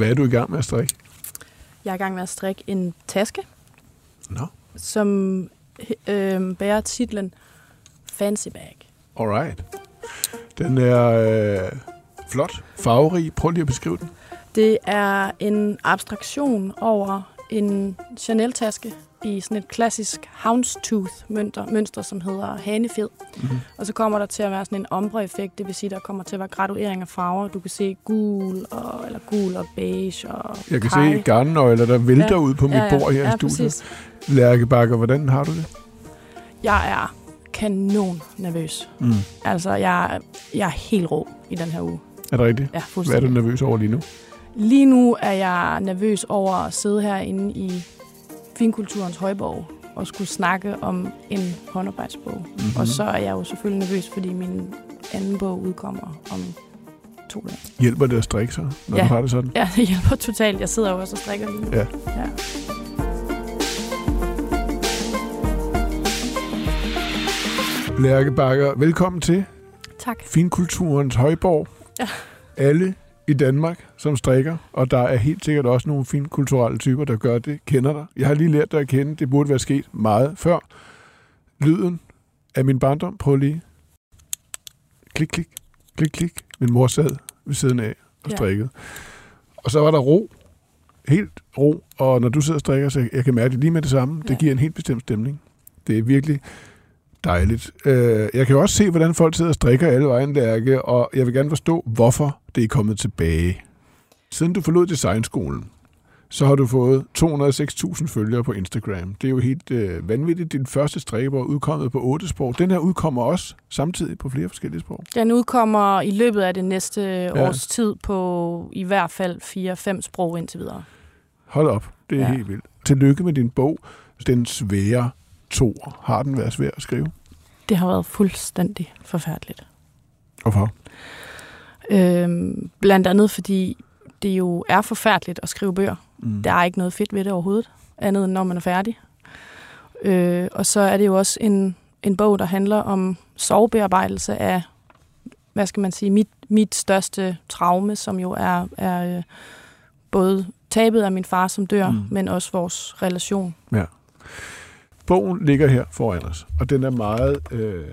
Hvad er du i gang med at strikke? Jeg er i gang med at strikke en taske, Nå, som øh, bærer titlen Fancy Bag. alright. Den er øh, flot, farverig. Prøv lige at beskrive den. Det er en abstraktion over en Chanel-taske i sådan et klassisk houndstooth-mønster, mønster, som hedder hanefed. Mm-hmm. Og så kommer der til at være sådan en ombre-effekt, det vil sige, der kommer til at være graduering af farver. Du kan se gul og, eller gul og beige og Jeg kan kaj. se garnnøgler, der vælter Ja. ud på mit bord her ja, i studiet. Præcis. Lærke Bakker, hvordan har du det? Jeg er kanon nervøs. Mm. Altså, jeg, jeg er helt rå i den her uge. Er det rigtigt? Ja, Hvad er du nervøs over lige nu? Lige nu er jeg nervøs over at sidde herinde i Finkulturens Højborg og skulle snakke om en håndarbejdsbog. Mhm. Mm-hmm. Og så er jeg jo selvfølgelig nervøs, fordi min anden bog udkommer om to dage. Hjælper det at strikke så, når Ja. du har det sådan? Ja, det hjælper totalt. Jeg sidder jo også og strikker lige nu. Ja. ja. Lærke Bakker, velkommen til Tak. Finkulturens Højborg. Ja. Alle i Danmark, som strikker, og der er helt sikkert også nogle finkulturelle typer, der gør det, kender dig. Jeg har lige lært dig at kende, det burde være sket meget før. Lyden af min barndom, prøv lige. Klik, klik, klik, klik. Min mor sad ved siden af og Ja. strikkede. Og så var der ro, helt ro, og når du sidder og strikker, så jeg kan mærke det lige med det samme. Det Ja. giver en helt bestemt stemning. Det er virkelig dejligt. Øh, jeg kan jo også se, hvordan folk sidder og strikker alle vejen, Lærke, og jeg vil gerne forstå, hvorfor det er kommet tilbage. Siden du forlod designskolen, så har du fået 206.000 følgere på Instagram. Det er jo helt øh, vanvittigt. Din første strikkebog er udkommet på otte sprog. Den her udkommer også samtidig på flere forskellige sprog. Den udkommer i løbet af det næste ja. års tid på i hvert fald 4-5 sprog indtil videre. Hold op, det er ja. Helt vildt. Tillykke med din bog, Den svære tor. Har den været svær at skrive? Det har været fuldstændig forfærdeligt. Hvorfor? Øhm, blandt andet fordi det jo er forfærdeligt at skrive bøger. Mm. Der er ikke noget fedt ved det overhovedet, andet end når man er færdig. Øh, og så er det jo også en, en bog, der handler om sovebearbejdelse af, hvad skal man sige, mit, mit største traume, som jo er, er øh, både tabet af min far, som dør, Mm. men også vores relation. Bogen ligger her foran os, og den er meget øh,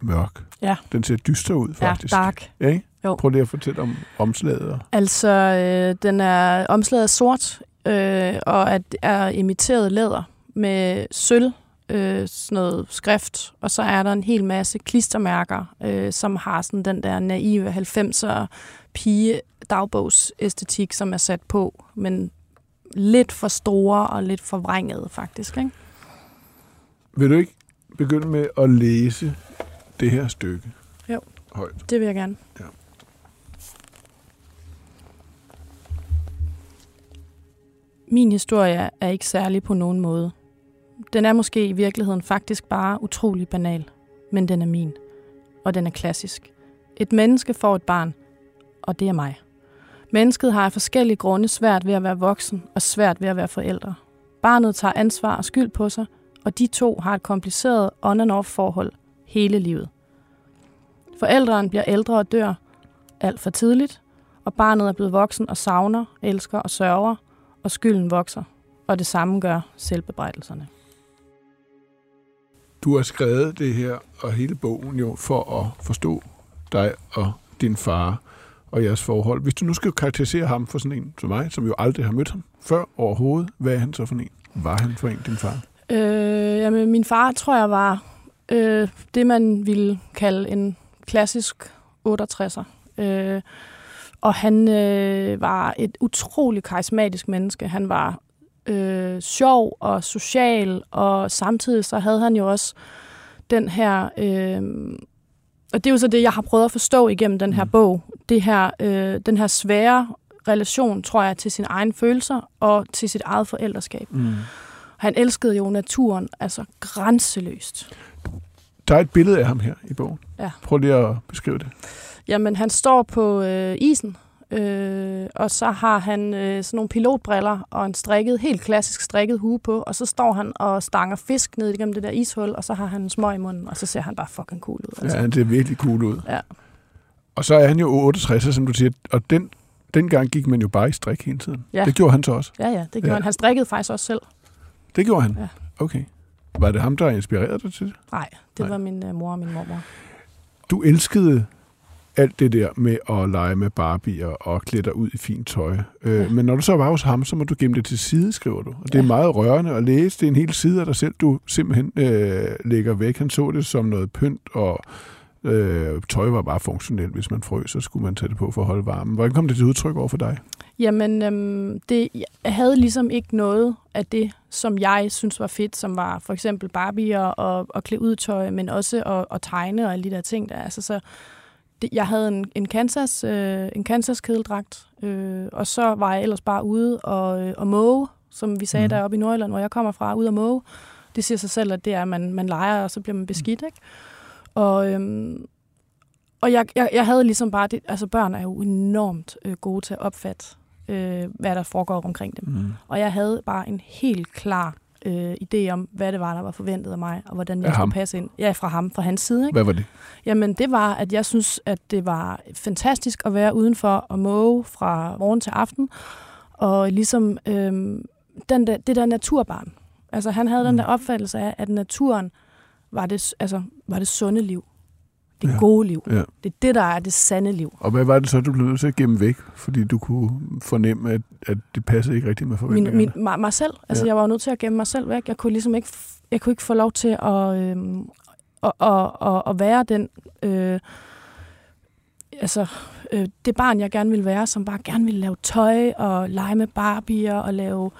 mørk. Ja. Den ser dyster ud, faktisk. Ja, dark. Ja, ikke? Jo. Prøv lige at fortælle om omslaget. Altså, øh, den er omslaget er sort, øh, og at er imiteret læder med sølv, øh, sådan noget skrift, og så er der en hel masse klistermærker, øh, som har sådan den der naive 90'er pige dagbogsæstetik, som er sat på, men lidt for store og lidt for vrængede, faktisk. Ikke? Vil du ikke begynde med at læse det her stykke? Jo. Højt. Det vil jeg gerne. Ja. Min historie er ikke særlig på nogen måde. Den er måske i virkeligheden faktisk bare utrolig banal, men den er min. Og den er klassisk. Et menneske får et barn, og det er mig. Mennesket har af forskellige grunde svært ved at være voksen og svært ved at være forældre. Barnet tager ansvar og skyld på sig, og de to har et kompliceret on-and-off forhold hele livet. Forældrene bliver ældre og dør alt for tidligt, og barnet er blevet voksen og savner, elsker og sørger, og skylden vokser. Og det samme gør selvbebrejdelserne. Du har skrevet det her, og hele bogen jo, for at forstå dig og din far og jeres forhold. Hvis du nu skal karakterisere ham for sådan en som mig, som jo aldrig har mødt ham før overhovedet, hvad er han så for en? Var han for en, din far? Øh, jamen, min far tror jeg var øh, det, man ville kalde en klassisk 68'er. Øh, og han øh, var et utroligt karismatisk menneske. Han var øh, sjov og social, og samtidig så havde han jo også den her øh, og det er jo så det, jeg har prøvet at forstå igennem den her Mm. bog. Det her, øh, den her svære relation, tror jeg, til sine egne følelser og til sit eget forældreskab. Mm. Han elskede jo naturen, altså grænseløst. Der er et billede af ham her i bogen. Ja. Prøv lige at beskrive det. Jamen, han står på øh, isen, øh, og så har han øh, sådan nogle pilotbriller og en strikket, helt klassisk strikket hue på, og så står han og stanger fisk ned igennem det der ishul, og så har han en smøg i munden, og så ser han bare fucking cool ud. Altså. Ja, han ser virkelig cool ud. Ja. Og så er han jo 68, som du siger, og den, dengang gik man jo bare i strik hele tiden. Ja. Det gjorde han så også. Ja, ja, det gjorde ja. han. Han strikkede faktisk også selv. Det gjorde han? Ja. Okay. Var det ham, der inspirerede dig til det? Nej, det Nej. Var min øh, mor og min mormor. Du elskede alt det der med at lege med Barbier og klæde dig ud i fint tøj. Øh, Ja. Men når du så var hos ham, så må du gemme det til side, skriver du. Og det er Ja. meget rørende at læse. Det er en hel side af dig selv, du simpelthen øh, lægger væk. Han så det som noget pynt, og øh, tøj var bare funktionelt. Hvis man frøs, så skulle man tage det på for at holde varmen. Hvordan kom det til udtryk over for dig? Jamen, øhm, det, jeg havde ligesom ikke noget af det, som jeg synes var fedt, som var for eksempel Barbie og, og, og klæde ud tøj, men også at, at tegne og alle de der ting der. Altså, så det, jeg havde en, en Kansas, øh, en Kansas kedeldragt, øh, og så var jeg ellers bare ude og, øh, og måge, som vi sagde Mhm. mm. deroppe i Nordjylland, hvor jeg kommer fra, ude og måge. Det siger sig selv, at det er, at man, man leger, og så bliver man beskidt, ikke? Og, øhm, og jeg, jeg, jeg havde ligesom bare det, altså børn er jo enormt øh, gode til at opfatte, øh, hvad der foregår omkring dem. Mm. Og jeg havde bare en helt klar øh, idé om, hvad det var, der var forventet af mig, og hvordan jeg Af ham? skulle passe ind. Ja, fra ham, fra hans side. Ikke? Hvad var det? Jamen, det var, at jeg synes, at det var fantastisk at være udenfor og måge fra morgen til aften. Og ligesom øhm, den der, det der naturbarn. Altså, han havde mm. den der opfattelse af, at naturen var det, altså, var det sunde liv. Det Ja. gode liv. Ja. Det er det, der er det sande liv. Og hvad var det så, du blev nødt til at gemme væk? Fordi du kunne fornemme, at, at det passede ikke rigtigt med Min, forventningerne. min, mig, mig selv. Altså, Ja. jeg var nødt til at gemme mig selv væk. Jeg kunne ligesom ikke, jeg kunne ikke få lov til at, øhm, at, at, at, at være den... Øh, altså, øh, det barn, jeg gerne ville være, som bare gerne ville lave tøj og lege med Barbier og lave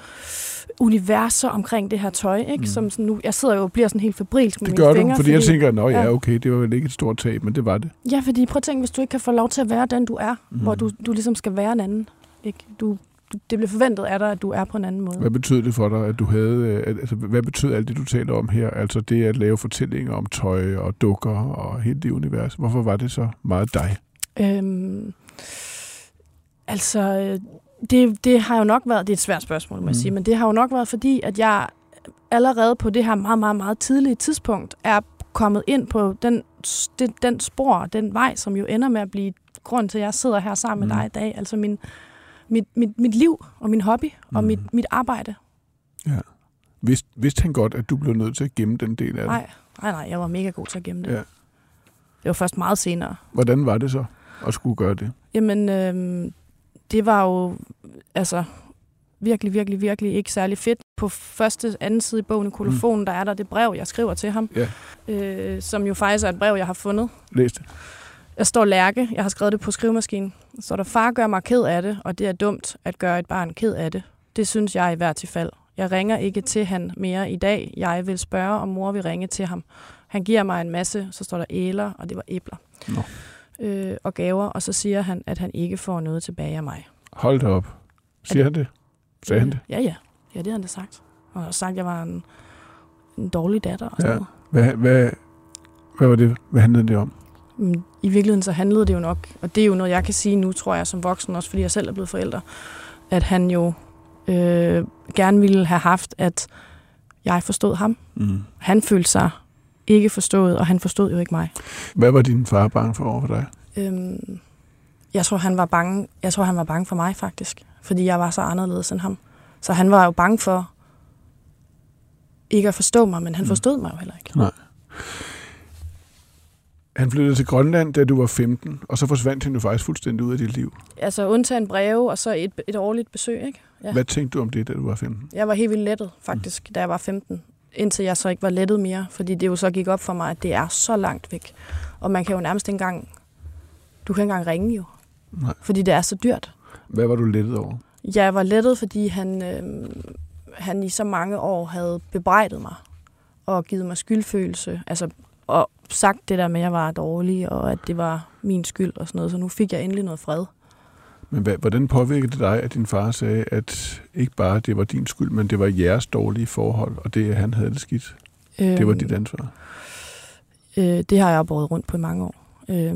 universer omkring det her tøj, ikke? Mm. Som sådan nu, jeg sidder jo og bliver sådan helt febrilsk med det mine gør fingre. du, fordi, jeg tænker, nå ja, okay, det var vel ikke et stort tab, men det var det. Ja, fordi prøv at tænke, hvis du ikke kan få lov til at være den, du er, Mm. hvor du, du ligesom skal være en anden. Ikke? Du, du, det bliver forventet af dig, at du er på en anden måde. Hvad betød det for dig, at du havde... øh, Altså, hvad betød alt det, du taler om her? Altså det at lave fortællinger om tøj og dukker og hele det univers. Hvorfor var det så meget dig? Øhm, altså, øh, det, det har jo nok været, det er et svært spørgsmål, må Mm. jeg sige, men det har jo nok været fordi, at jeg allerede på det her meget, meget, meget tidlige tidspunkt er kommet ind på den, den, den spor, den vej, som jo ender med at blive grund til, at jeg sidder her sammen med Mm. dig i dag. Altså min, mit, mit, mit liv og min hobby og Mm. mit, mit arbejde. Vidste, vidste han godt, at du blev nødt til at gemme den del af det? Nej, nej, nej, jeg var mega god til at gemme det. Ja. Det var først meget senere. Hvordan var det så at skulle gøre det? Jamen, øhm, det var jo altså virkelig, virkelig, virkelig ikke særlig fedt. På første, anden side i bogen i kolofonen, mm. der er der det brev, jeg skriver til ham, Ja. øh, som jo faktisk er et brev, jeg har fundet. Læs det. Jeg står Lærke, jeg har skrevet det på skrivemaskinen. Så der, far gør mig ked af det, og det er dumt at gøre et barn ked af det. Det synes jeg i hvert tilfælde. Jeg ringer ikke til han mere i dag. Jeg vil spørge, om mor vil ringe til ham. Han giver mig en masse, så står der æler, og det var æbler. Nå. Øh, og gaver, og så siger han, at han ikke får noget tilbage af mig. Hold da op. Siger han det? Sagde han det? Ja, ja. Ja, det har han da sagt. Og har sagt, at jeg var en, en dårlig datter og sådan Ja. noget. Hvad, hvad, hvad var det? Hvad handlede det om? Men I virkeligheden så handlede det jo nok, og det er jo noget, jeg kan sige nu, tror jeg, som voksen, også fordi jeg selv er blevet forælder, at han jo øh, gerne ville have haft, at jeg forstod ham. Mm. Han følte sig ikke forstået, og han forstod jo ikke mig. Hvad var din far bange for over for dig? Øhm, jeg tror, han var bange. Jeg tror, han var bange for mig faktisk, fordi jeg var så anderledes end ham. Så han var jo bange for ikke at forstå mig, men han Mm. forstod mig jo heller ikke. Han flyttede til Grønland, da du var 15, og så forsvandt han jo faktisk fuldstændig ud af dit liv. Altså undtagen breve, og så et, et årligt besøg, ikke? Ja. Hvad tænkte du om det, da du var 15? Jeg var helt vildt lettet, faktisk, da jeg var 15. Indtil jeg så ikke var lettet mere, fordi det jo så gik op for mig, at det er så langt væk. Og man kan jo nærmest engang... Du kan ikke engang ringe jo, Nej. fordi det er så dyrt. Hvad var du lettet over? Jeg var lettet, fordi han, øh, han i så mange år havde bebrejdet mig og givet mig skyldfølelse. Altså og sagt det der med, at jeg var dårlig, og at det var min skyld og sådan noget. Så nu fik jeg endelig noget fred. Men hvad, hvordan påvirkede det dig, at din far sagde, at ikke bare det var din skyld, men det var jeres dårlige forhold, og det, at han havde det skidt, øhm, det var dit ansvar? Øh, det har jeg båret rundt på i mange år. Øh,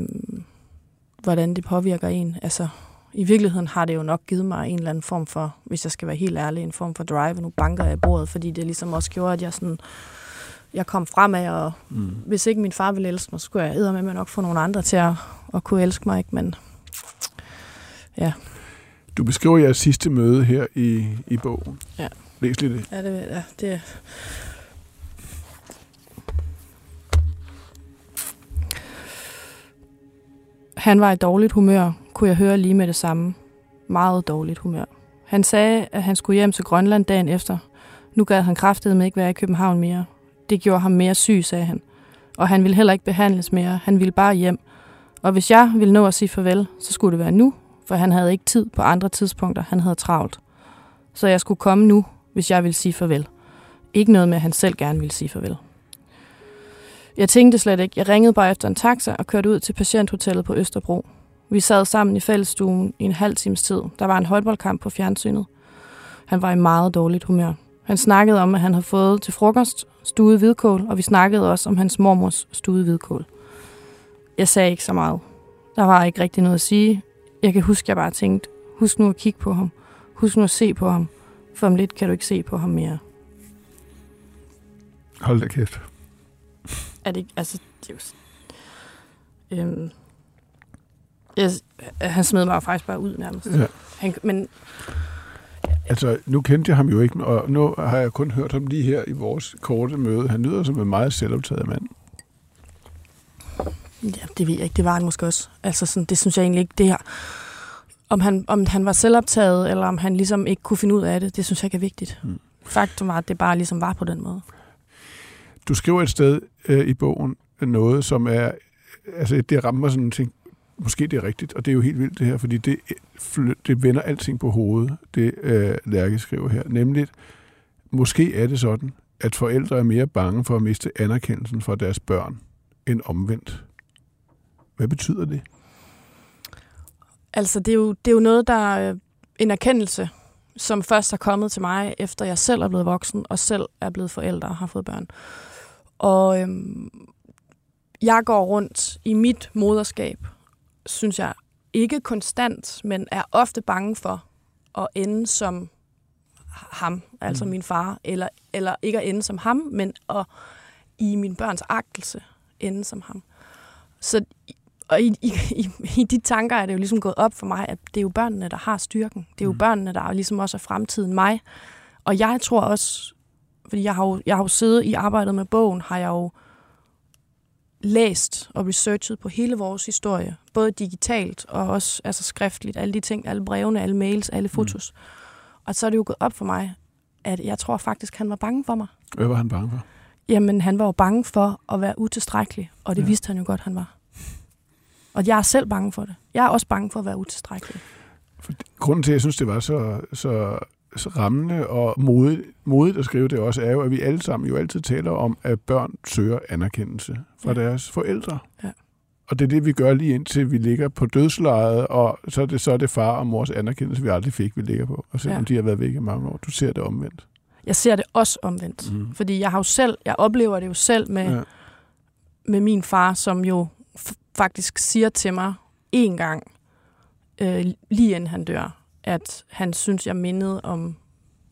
hvordan det påvirker en. Altså, i virkeligheden har det jo nok givet mig en eller anden form for, hvis jeg skal være helt ærlig, en form for drive. Nu banker jeg i bordet, fordi det ligesom også gjorde, at jeg sådan jeg kom fremad, og mm. hvis ikke min far ville elske mig, så skulle jeg med mig nok få nogle andre til at, at kunne elske mig, ikke? men ja. Du beskriver jeres sidste møde her i, i bogen. Ja. Læs lige det. Ja, det, ja, det Han var i dårligt humør, kunne jeg høre lige med det samme. Meget dårligt humør. Han sagde, at han skulle hjem til Grønland dagen efter. Nu gad han med ikke være i København mere. Det gjorde ham mere syg, sagde han. Og han ville heller ikke behandles mere. Han ville bare hjem. Og hvis jeg ville nå at sige farvel, så skulle det være nu, for han havde ikke tid på andre tidspunkter. Han havde travlt. Så jeg skulle komme nu, hvis jeg ville sige farvel. Ikke noget med, at han selv gerne ville sige farvel. Jeg tænkte slet ikke. Jeg ringede bare efter en taxa og kørte ud til patienthotellet på Østerbro. Vi sad sammen i fællesstuen i en halv times tid. Der var en håndboldkamp på fjernsynet. Han var i meget dårligt humør. Han snakkede om, at han havde fået til frokost stuet hvidkål, og vi snakkede også om hans mormors stuet hvidkål. Jeg sagde ikke så meget. Der var ikke rigtig noget at sige. Jeg kan huske, at jeg bare tænkte, husk nu at kigge på ham. Husk nu at se på ham. For om lidt kan du ikke se på ham mere. Hold da kæft. Er det ikke, altså, det er jo, øhm, jeg, han smed mig faktisk bare ud nærmest. Ja. Han, men Altså, nu kendte jeg ham jo ikke, og nu har jeg kun hørt ham lige her i vores korte møde. Han lyder som en meget selvoptaget mand. Ja, det ved jeg ikke. Det var han måske også. Altså, sådan, det synes jeg egentlig ikke, det her. Om han, om han var selvoptaget, eller om han ligesom ikke kunne finde ud af det, det synes jeg ikke er vigtigt. Mm. Faktum var, at det bare ligesom var på den måde. Du skriver et sted øh, i bogen noget, som er... Altså, det rammer sådan en ting måske det er rigtigt, og det er jo helt vildt det her, fordi det, øh, det vender alting på hovedet, det øh, Lærke skriver her. Nemlig, måske er det sådan, at forældre er mere bange for at miste anerkendelsen fra deres børn, end omvendt. Hvad betyder det? Altså, det er jo, det er jo noget, der er en erkendelse, som først er kommet til mig, efter jeg selv er blevet voksen, og selv er blevet forældre og har fået børn. Og øhm, jeg går rundt i mit moderskab synes jeg, ikke konstant, men er ofte bange for at ende som ham, altså mm. min far, eller, eller ikke at ende som ham, men at i min børns agtelse ende som ham. Så og i, i, i, i de tanker er det jo ligesom gået op for mig, at det er jo børnene, der har styrken. Det er jo mm. børnene, der ligesom også er fremtiden mig. Og jeg tror også, fordi jeg har jo, jeg har jo siddet i arbejdet med bogen, har jeg jo læst og researchet på hele vores historie, både digitalt og også altså skriftligt, alle de ting, alle brevene, alle mails, alle mm. fotos. Mm. Og så er det jo gået op for mig, at jeg tror faktisk, han var bange for mig. Hvad var han bange for? Jamen, han var jo bange for at være utilstrækkelig, og det ja. vidste han jo godt, han var. Og jeg er selv bange for det. Jeg er også bange for at være utilstrækkelig. For grunden til, at jeg synes, det var så, så rammende og modigt, modigt at skrive det også, er jo, at vi alle sammen jo altid taler om, at børn søger anerkendelse fra ja. deres forældre. Ja. Og det er det, vi gør lige indtil vi ligger på dødslejet, og så er det så er det far og mors anerkendelse, vi aldrig fik, vi ligger på. Og selvom ja. de har været væk i mange år. Du ser det omvendt. Jeg ser det også omvendt. Mm. Fordi jeg har jo selv, jeg oplever det jo selv med, ja. med min far, som jo faktisk siger til mig en gang, øh, lige inden han dør, at han synes, jeg mindede om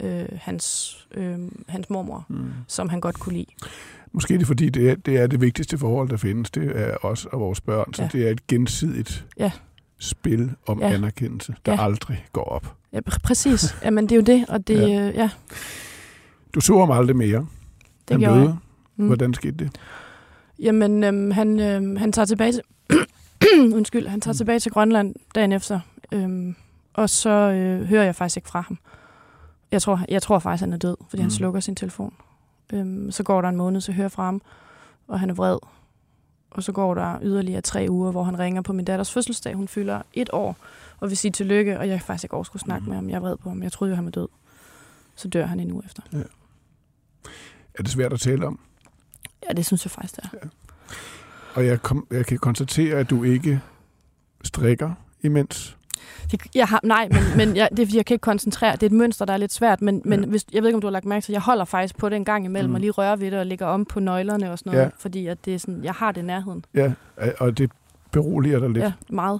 øh, hans, øh, hans mormor, mm. som han godt kunne lide. Måske er det fordi, det er, det er det vigtigste forhold, der findes. Det er os og vores børn. Så ja. det er et gensidigt ja. spil om ja. anerkendelse, der ja. aldrig går op. Ja, pr- præcis. Jamen, det er jo det. Og det ja. Øh, ja. Du så ham aldrig mere. Det han gjorde jeg. Mm. Hvordan skete det? Jamen, øhm, han, øhm, han tager tilbage til... Undskyld, han tager mm. tilbage til Grønland dagen efter. Øhm, og så øh, hører jeg faktisk ikke fra ham. Jeg tror, jeg tror faktisk, han er død, fordi mm. han slukker sin telefon. Øhm, så går der en måned, så hører jeg fra ham, og han er vred. Og så går der yderligere tre uger, hvor han ringer på min datters fødselsdag. Hun fylder et år og vil sige tillykke, og jeg faktisk ikke skulle snakke mm. med ham. Jeg er vred på ham. Jeg troede jo, han var død. Så dør han en uge efter. Ja. Er det svært at tale om? Ja, det synes jeg faktisk, det er. Ja. Og jeg, kom, jeg kan konstatere, at du ikke strikker imens. Det, jeg har, nej, men, men jeg, det er fordi, jeg kan ikke koncentrere. Det er et mønster, der er lidt svært, men, men Ja. hvis, jeg ved ikke, om du har lagt mærke til, jeg holder faktisk på det en gang imellem, Mm. og lige rører ved det og lægger om på nøglerne og sådan noget, Ja. fordi at det er sådan, jeg har det i nærheden. Ja, og det beroliger dig lidt. Ja, meget.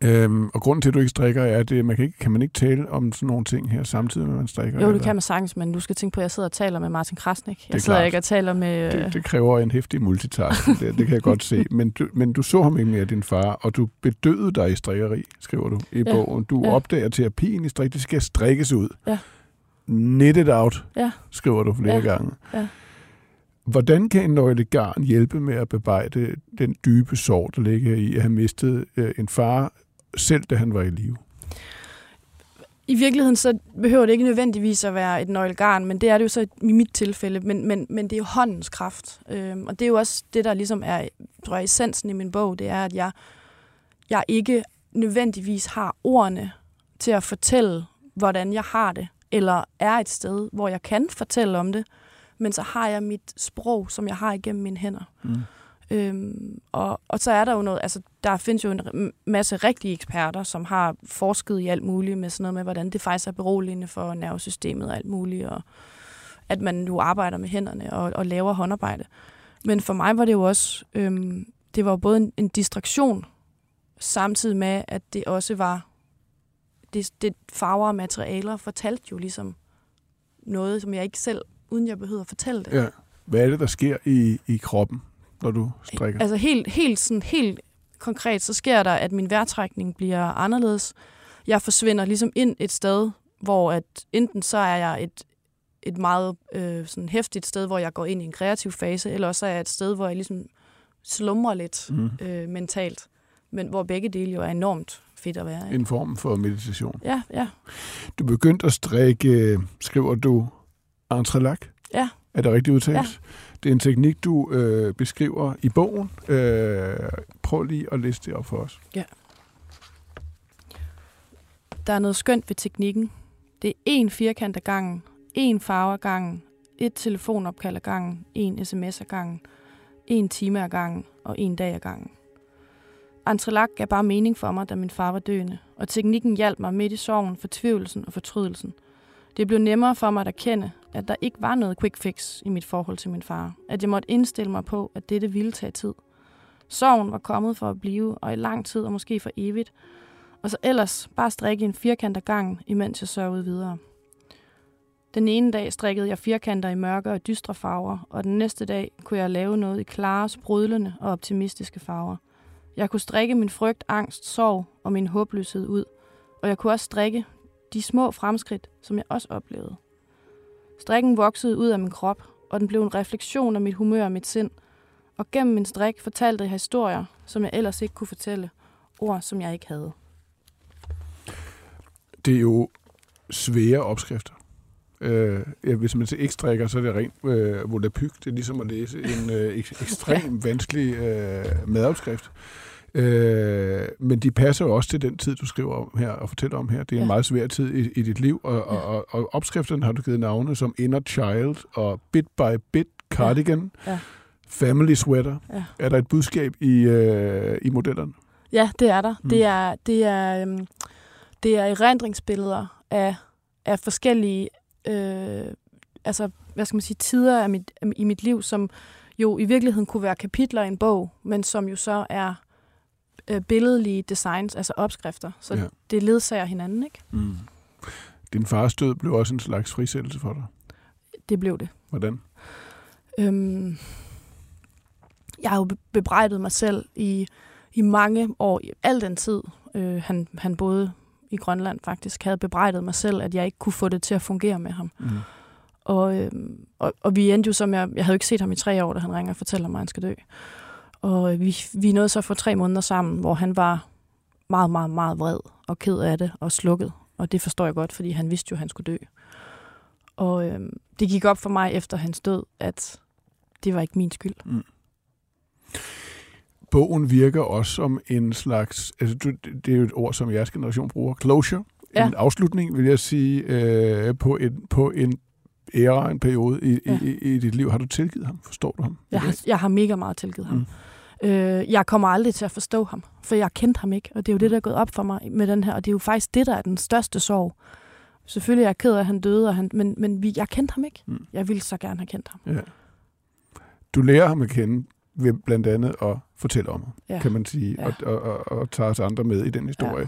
Øhm, og grunden til, at du ikke strikker, er, at det, man kan, ikke, kan man ikke tale om sådan nogle ting her samtidig med, at man strikker? Jo, det eller? kan man sagtens, men du skal tænke på, at jeg sidder og taler med Martin Krasnik. Jeg sidder klart. ikke og taler med... Det, øh, det kræver en hæftig multitasking, det, det kan jeg godt se. Men du, men du så ham ikke mere, din far, og du bedøvede dig i strikkeri, skriver du i Ja. bogen. Du Ja. opdager terapien i strik, det skal strikkes ud. Ja. Knit it out, Ja. skriver du flere Ja. gange. Ja. Hvordan kan en nøgle garn hjælpe med at bearbejde den dybe sorg, der ligger i at have mistet øh, en far, selv da han var i live? I virkeligheden så behøver det ikke nødvendigvis at være et nøglegarn, men det er det jo så i mit tilfælde, men, men, men det er jo håndens kraft. Øhm, og det er jo også det, der ligesom er, tror jeg, essensen i min bog, det er, at jeg, jeg ikke nødvendigvis har ordene til at fortælle, hvordan jeg har det, eller er et sted, hvor jeg kan fortælle om det, men så har jeg mit sprog, som jeg har igennem mine hænder. Mm. Øhm, og, og så er der jo noget, altså der findes jo en masse rigtige eksperter, som har forsket i alt muligt med sådan noget med, hvordan det faktisk er beroligende for nervesystemet og alt muligt, og at man nu arbejder med hænderne og, og laver håndarbejde. Men for mig var det jo også, øhm, det var jo både en, en distraktion, samtidig med, at det også var, det, det farver og materialer fortalte jo ligesom noget, som jeg ikke selv, uden jeg behøvede at fortælle det. Ja. Hvad er det, der sker i, i kroppen, når du strikker? Altså helt, helt, sådan, helt konkret, så sker der, at min vejrtrækning bliver anderledes. Jeg forsvinder ligesom ind et sted, hvor at enten så er jeg et, et meget øh, sådan hæftigt sted, hvor jeg går ind i en kreativ fase, eller også er jeg et sted, hvor jeg ligesom slumrer lidt Mm. øh, mentalt. Men hvor begge dele jo er enormt fedt at være. Ikke? En form for meditation. Ja, ja. Du begyndte at strikke, skriver du, entrelac? Ja. Er det rigtigt udtalt? Ja. Det er en teknik, du øh, beskriver i bogen. Øh, prøv lige at liste det op for os. Der er noget skønt ved teknikken. Det er én firkant ad gangen, én farve ad gangen, et telefonopkald ad gangen, en sms ad gangen, en time ad gangen og en dag ad gangen. Entrelac gav bare mening for mig, da min far var døende, og teknikken hjalp mig midt i sorgen, fortvivlelsen og fortrydelsen. Det blev nemmere for mig at erkende, at der ikke var noget quick fix i mit forhold til min far. At jeg måtte indstille mig på, at dette ville tage tid. Sorgen var kommet for at blive, og i lang tid og måske for evigt, og så ellers bare strikke en firkant ad gangen, imens jeg sørgede videre. Den ene dag strikkede jeg firkanter i mørke og dystre farver, og den næste dag kunne jeg lave noget i klare, sprudlende og optimistiske farver. Jeg kunne strikke min frygt, angst, sorg og min håbløshed ud, og jeg kunne også strikke de små fremskridt, som jeg også oplevede. Strikken voksede ud af min krop, og den blev en refleksion af mit humør og mit sind, og gennem min strik fortalte jeg historier, som jeg ellers ikke kunne fortælle, ord, som jeg ikke havde. Det er jo svære opskrifter. Øh, ja, hvis man ikke strikker, så er det rent øh, volapyk. Det er ligesom at læse en øh, ek- ekstrem vanskelig øh, madopskrift. Øh, men de passer jo også til den tid, du skriver om her og fortæller om her. Det er en Ja. meget svær tid i, i dit liv, og, og, og, og opskrifterne har du givet navne som Inner Child og Bit by Bit Cardigan, Ja. Family Sweater. Ja. Er der et budskab i, øh, i modellerne? Ja, det er der. Mm. Det er, det er, øhm, det er erindringsbilleder af, af forskellige øh, altså, hvad skal man sige, tider af mit, af, i mit liv, som jo i virkeligheden kunne være kapitler i en bog, men som jo så er øh, billedlige designs, altså opskrifter. Så Ja. det ledsager hinanden, ikke? Mm. Din fars død blev også en slags frisættelse for dig. Det blev det. Hvordan? Øhm, jeg har jo be- bebrejdet mig selv i, i mange år, i al den tid, øh, han, han boede i Grønland faktisk, havde bebrejdet mig selv, at jeg ikke kunne få det til at fungere med ham. Mm. Og, øhm, og, og vi endte jo med, at- jeg havde jo ikke set ham i tre år, da han ringer og fortæller mig, at han skal dø. Og øh, vi, vi nåede så for tre måneder sammen, hvor han var meget, meget, meget vred og ked af det og slukket. Og det forstår jeg godt, fordi han vidste jo, at han skulle dø. Og øhm, det gik op for mig efter hans død, at det var ikke min skyld. Bogen virker også som en slags, altså det er jo et ord, som jeres generation bruger, closure, ja. En afslutning, vil jeg sige, øh, på, en, på en æra, en periode i, Ja. i, i dit liv. Har du tilgivet ham? Forstår du ham? Jeg har, jeg har mega meget tilgivet ham. Mm. Øh, jeg kommer aldrig til at forstå ham, for jeg kendte ham ikke. Og det er jo det, der er gået op for mig med den her. Og det er jo faktisk det, der er den største sorg. Selvfølgelig er jeg ked af, at han døde, og han, men, men vi, jeg kendte ham ikke. Mm. Jeg ville så gerne have kendt ham. Ja. Du lærer ham at kende ved blandt andet at fortælle om ham, Ja. kan man sige, Ja. og, og, og, og tage os andre med i den historie. Ja.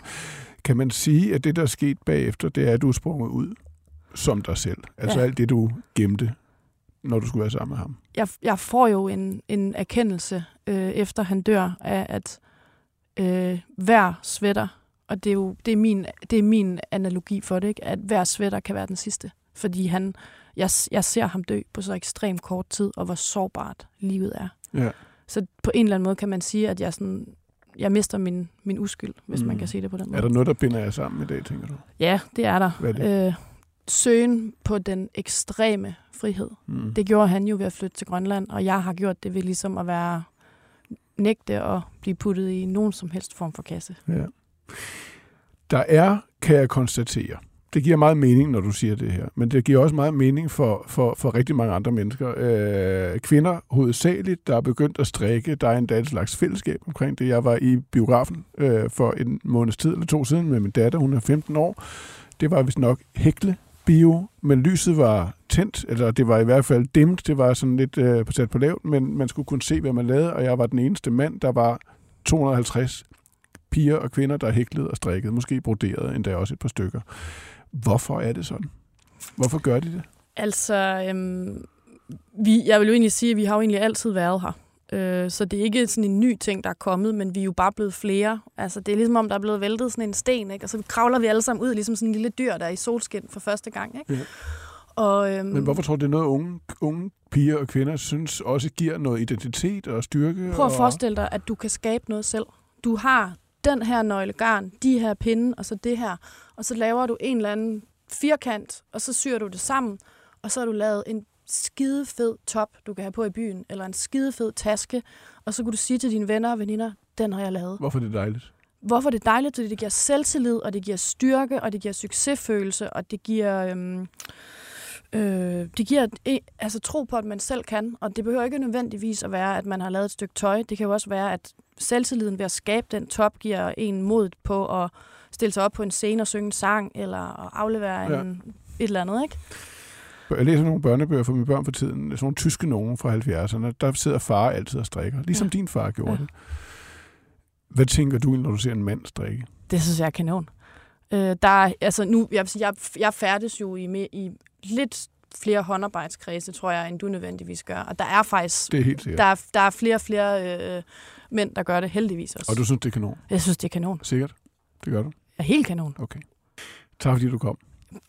Kan man sige, at det, der er sket bagefter, det er, at du er sprunget ud som dig selv? Altså Ja. alt det, du gemte, når du skulle være sammen med ham? jeg, jeg får jo en, en erkendelse, øh, efter han dør, af at øh, hver sweater, og det er jo det er min, det er min analogi for det, ikke? at hver sweater kan være den sidste. Fordi han, jeg, jeg ser ham dø på så ekstremt kort tid, og hvor sårbart livet er. Ja. Så på en eller anden måde kan man sige, at jeg, sådan, jeg mister min, min uskyld, hvis mm. man kan sige det på den måde. Er der noget, der binder jer sammen i dag, tænker du? Ja, det er der. Hvad er Øh, søgen på den ekstreme frihed. Mm. Det gjorde han jo ved at flytte til Grønland, og jeg har gjort det ved ligesom at være nægte at blive puttet i nogen som helst form for kasse. Ja. Der er, kan jeg konstatere, det giver meget mening, når du siger det her, men det giver også meget mening for, for, for rigtig mange andre mennesker. Øh, kvinder hovedsageligt, der er begyndt at strikke, der er endda et slags fællesskab omkring det. Jeg var i biografen øh, for en måneds tid eller to siden med min datter, hun er 15 år. Det var vist nok hækle bio, men lyset var tændt, eller det var i hvert fald dimt, det var sådan lidt øh, på sat på lavt, men man skulle kunne se, hvad man lavede, og jeg var den eneste mand, der var 250 piger og kvinder, der hæklede og strikkede, måske broderede endda også et par stykker. Hvorfor er det sådan? Hvorfor gør de det? Altså, øhm, vi, jeg vil jo egentlig sige, at vi har jo egentlig altid været her. Øh, så det er ikke sådan en ny ting, der er kommet, men vi er jo bare blevet flere. Altså, det er ligesom om, der er blevet væltet sådan en sten, ikke? og så kravler vi alle sammen ud, ligesom sådan en lille dyr, der er i solskin for første gang. Ikke? Ja. Og, øhm, Men hvorfor tror du, det er noget, unge, unge piger og kvinder synes også giver noget identitet og styrke? Prøv at og... forestille dig, at du kan skabe noget selv. Du har den her nøglegarn, de her pinde, og så det her. Og så laver du en eller anden firkant, og så syr du det sammen. Og så har du lavet en skide fed top, du kan have på i byen, eller en skide fed taske. Og så kan du sige til dine venner og veninder, den har jeg lavet. Hvorfor er det dejligt? Hvorfor det er dejligt? Fordi det giver selvtillid, og det giver styrke, og det giver succesfølelse, og det giver... Øhm, Øh, det giver et, altså tro på, at man selv kan, og det behøver ikke nødvendigvis at være, at man har lavet et stykke tøj. Det kan jo også være, at selvtilliden ved at skabe den top giver en mod på at stille sig op på en scene og synge en sang, eller at aflevere Ja. en, et eller andet, ikke? Jeg læser nogle børnebøger for mine børn for tiden, sådan nogle tyske nogen fra 70'erne. Der sidder far altid og strikker, ligesom ja. Din far gjorde ja. Det. Hvad tænker du, når du ser en mand strikke? Det synes jeg er kanon. Øh, der er, altså nu, jeg, jeg, jeg færdes jo i, med, i lidt flere håndarbejdskredse, tror jeg, end du nødvendigvis gør. Og der er faktisk Det er helt sikkert. der er, der er flere og flere øh, mænd, der gør det heldigvis også. Og du synes, det er kanon? Jeg synes, det er kanon. Sikkert? Det gør du? Ja, helt kanon. Okay. Tak fordi du kom.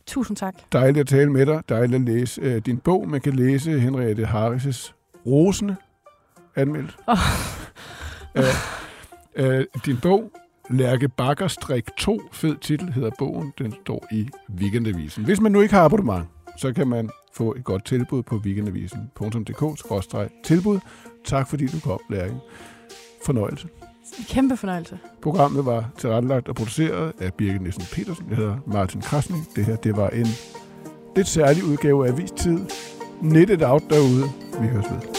Tusind tak. Dejligt at tale med dig. Dejligt at læse øh, din bog. Man kan læse Henriette Harris' Rosende anmeldt. Oh. Øh, øh, din bog, Lærke Bakkerstrik 2, fed titel hedder bogen. Den står i Weekendavisen. Hvis man nu ikke har abonnement, så kan man få et godt tilbud på weekendavisen.dk-tilbud. Tak fordi du kom, Lærke. Fornøjelse. Kæmpe fornøjelse. Programmet var tilrettelagt og produceret af Birgit Nielsen Petersen. Jeg hedder Martin Krasning. Det her det var en lidt særlig udgave af Vistid. Nettet out derude. Vi høres ved.